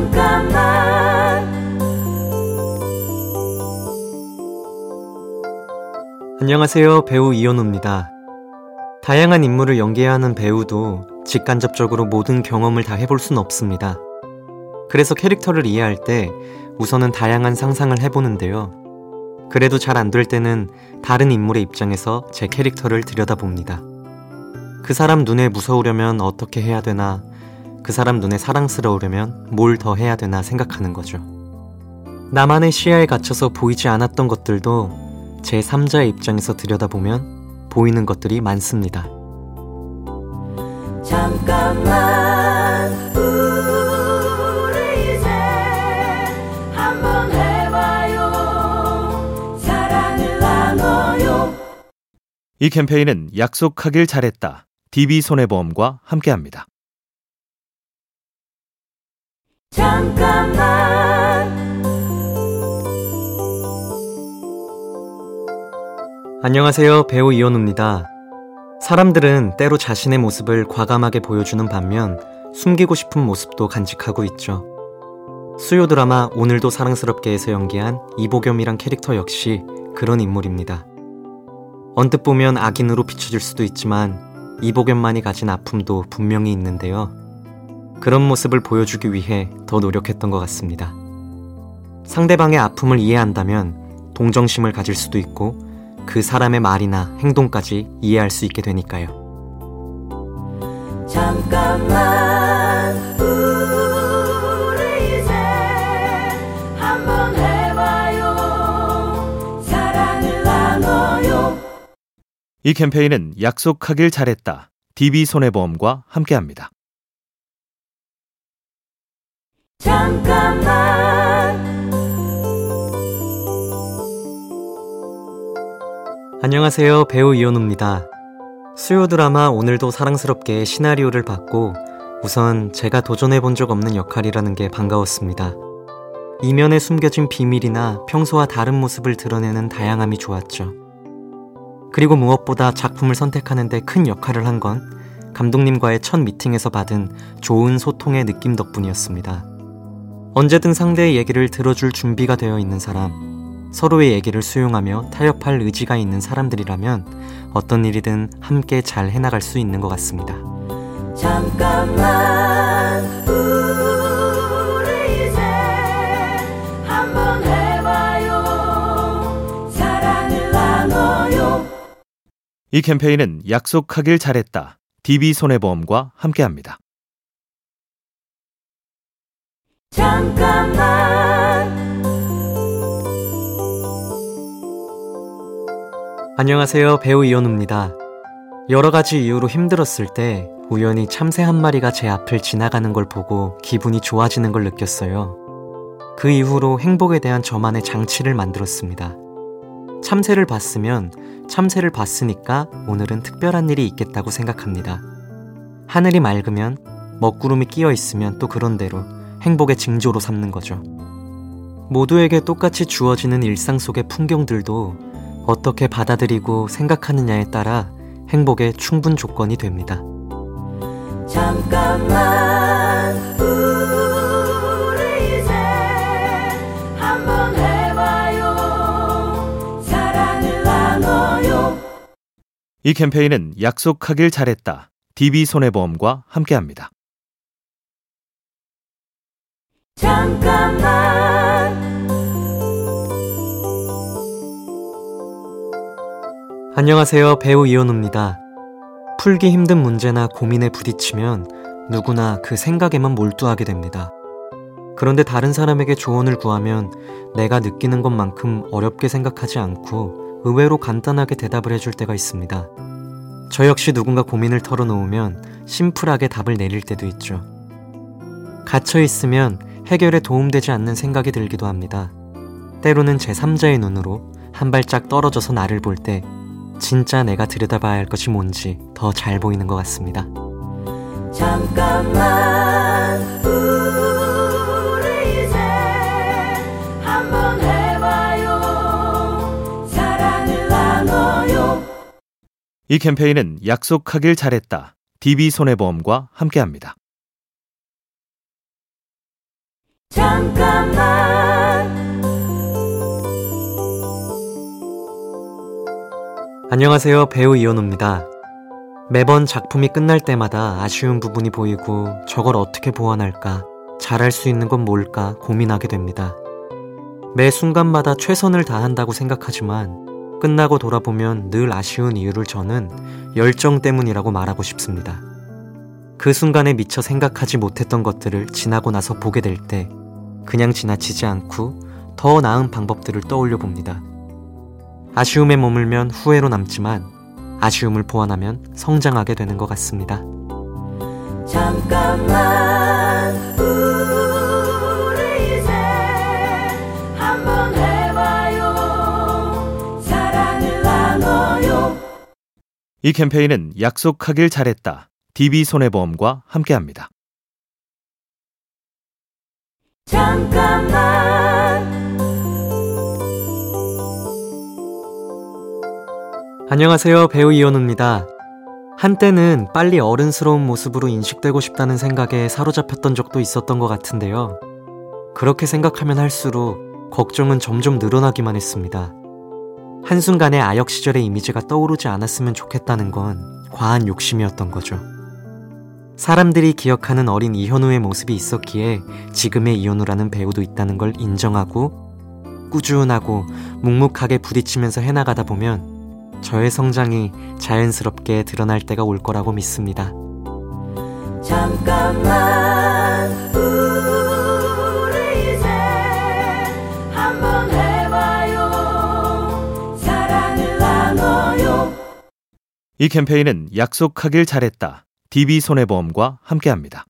잠깐만 안녕하세요. 배우 이현우입니다. 다양한 인물을 연기해야 하는 배우도 직간접적으로 모든 경험을 다 해볼 순 없습니다. 그래서 캐릭터를 이해할 때 우선은 다양한 상상을 해보는데요. 그래도 잘 안 될 때는 다른 인물의 입장에서 제 캐릭터를 들여다봅니다. 그 사람 눈에 무서우려면 어떻게 해야 되나, 그 사람 눈에 사랑스러우려면 뭘 더 해야 되나 생각하는 거죠. 나만의 시야에 갇혀서 보이지 않았던 것들도 제 3자의 입장에서 들여다보면 보이는 것들이 많습니다. 잠깐만 우리 이제 한번 해봐요 사랑을 나눠요 이 캠페인은 약속하길 잘했다. DB손해보험과 함께합니다. 잠깐만 안녕하세요. 배우 이현우입니다. 사람들은 때로 자신의 모습을 과감하게 보여주는 반면 숨기고 싶은 모습도 간직하고 있죠. 수요 드라마 오늘도 사랑스럽게에서 연기한 이보겸이란 캐릭터 역시 그런 인물입니다. 언뜻 보면 악인으로 비춰질 수도 있지만 이보겸만이 가진 아픔도 분명히 있는데요. 그런 모습을 보여주기 위해 더 노력했던 것 같습니다. 상대방의 아픔을 이해한다면 동정심을 가질 수도 있고 그 사람의 말이나 행동까지 이해할 수 있게 되니까요. 잠깐만 우리 이제 한번 해봐요 사랑을 나눠요 이 캠페인은 약속하길 잘했다. DB손해보험과 함께합니다. 잠깐만 안녕하세요. 배우 이현우입니다. 수요 드라마 오늘도 사랑스럽게 시나리오를 받고 우선 제가 도전해 본 적 없는 역할이라는 게 반가웠습니다. 이면에 숨겨진 비밀이나 평소와 다른 모습을 드러내는 다양함이 좋았죠. 그리고 무엇보다 작품을 선택하는데 큰 역할을 한건 감독님과의 첫 미팅에서 받은 좋은 소통의 느낌 덕분이었습니다. 언제든 상대의 얘기를 들어줄 준비가 되어 있는 사람, 서로의 얘기를 수용하며 타협할 의지가 있는 사람들이라면 어떤 일이든 함께 잘 해나갈 수 있는 것 같습니다. 잠깐만 우리 이제 한번 해봐요 사랑을 나눠요 이 캠페인은 약속하길 잘했다. DB손해보험과 함께합니다. 잠깐만 안녕하세요. 배우 이현우입니다. 여러 가지 이유로 힘들었을 때 우연히 참새 한 마리가 제 앞을 지나가는 걸 보고 기분이 좋아지는 걸 느꼈어요. 그 이후로 행복에 대한 저만의 장치를 만들었습니다. 참새를 봤으면 참새를 봤으니까 오늘은 특별한 일이 있겠다고 생각합니다. 하늘이 맑으면 먹구름이 끼어 있으면 또 그런대로 행복의 징조로 삼는 거죠. 모두에게 똑같이 주어지는 일상 속의 풍경들도 어떻게 받아들이고 생각하느냐에 따라 행복의 충분 조건이 됩니다. 잠깐만 우리 이제 한번 해봐요 사랑을 나눠요 이 캠페인은 약속하길 잘했다. DB손해보험과 함께합니다. 안녕하세요. 배우 이현우입니다. 풀기 힘든 문제나 고민에 부딪히면 누구나 그 생각에만 몰두하게 됩니다. 그런데 다른 사람에게 조언을 구하면 내가 느끼는 것만큼 어렵게 생각하지 않고 의외로 간단하게 대답을 해줄 때가 있습니다. 저 역시 누군가 고민을 털어놓으면 심플하게 답을 내릴 때도 있죠. 갇혀 있으면 해결에 도움되지 않는 생각이 들기도 합니다. 때로는 제3자의 눈으로 한 발짝 떨어져서 나를 볼 때 진짜 내가 들여다봐야 할 것이 뭔지 더 잘 보이는 것 같습니다. 잠깐만 우리 이제 한번 해봐요 사랑을 나눠요 이 캠페인은 약속하길 잘했다. DB손해보험과 함께합니다. 잠깐만 안녕하세요. 배우 이현우입니다. 매번 작품이 끝날 때마다 아쉬운 부분이 보이고 저걸 어떻게 보완할까, 잘할 수 있는 건 뭘까 고민하게 됩니다. 매 순간마다 최선을 다한다고 생각하지만 끝나고 돌아보면 늘 아쉬운 이유를 저는 열정 때문이라고 말하고 싶습니다. 그 순간에 미처 생각하지 못했던 것들을 지나고 나서 보게 될 때 그냥 지나치지 않고 더 나은 방법들을 떠올려 봅니다. 아쉬움에 머물면 후회로 남지만 아쉬움을 보완하면 성장하게 되는 것 같습니다. 잠깐만 우리 이제 한번 해봐요 사랑을 나눠요 이 캠페인은 약속하길 잘했다. DB손해보험과 함께합니다. 잠깐만 안녕하세요. 배우 이현우입니다. 한때는 빨리 어른스러운 모습으로 인식되고 싶다는 생각에 사로잡혔던 적도 있었던 것 같은데요. 그렇게 생각하면 할수록 걱정은 점점 늘어나기만 했습니다. 한순간에 아역 시절의 이미지가 떠오르지 않았으면 좋겠다는 건 과한 욕심이었던 거죠. 사람들이 기억하는 어린 이현우의 모습이 있었기에 지금의 이현우라는 배우도 있다는 걸 인정하고 꾸준하고 묵묵하게 부딪히면서 해나가다 보면 저의 성장이 자연스럽게 드러날 때가 올 거라고 믿습니다. 잠깐만 우리 이제 한번 해봐요 사랑을 나눠요 이 캠페인은 약속하길 잘했다. DB손해보험과 함께합니다.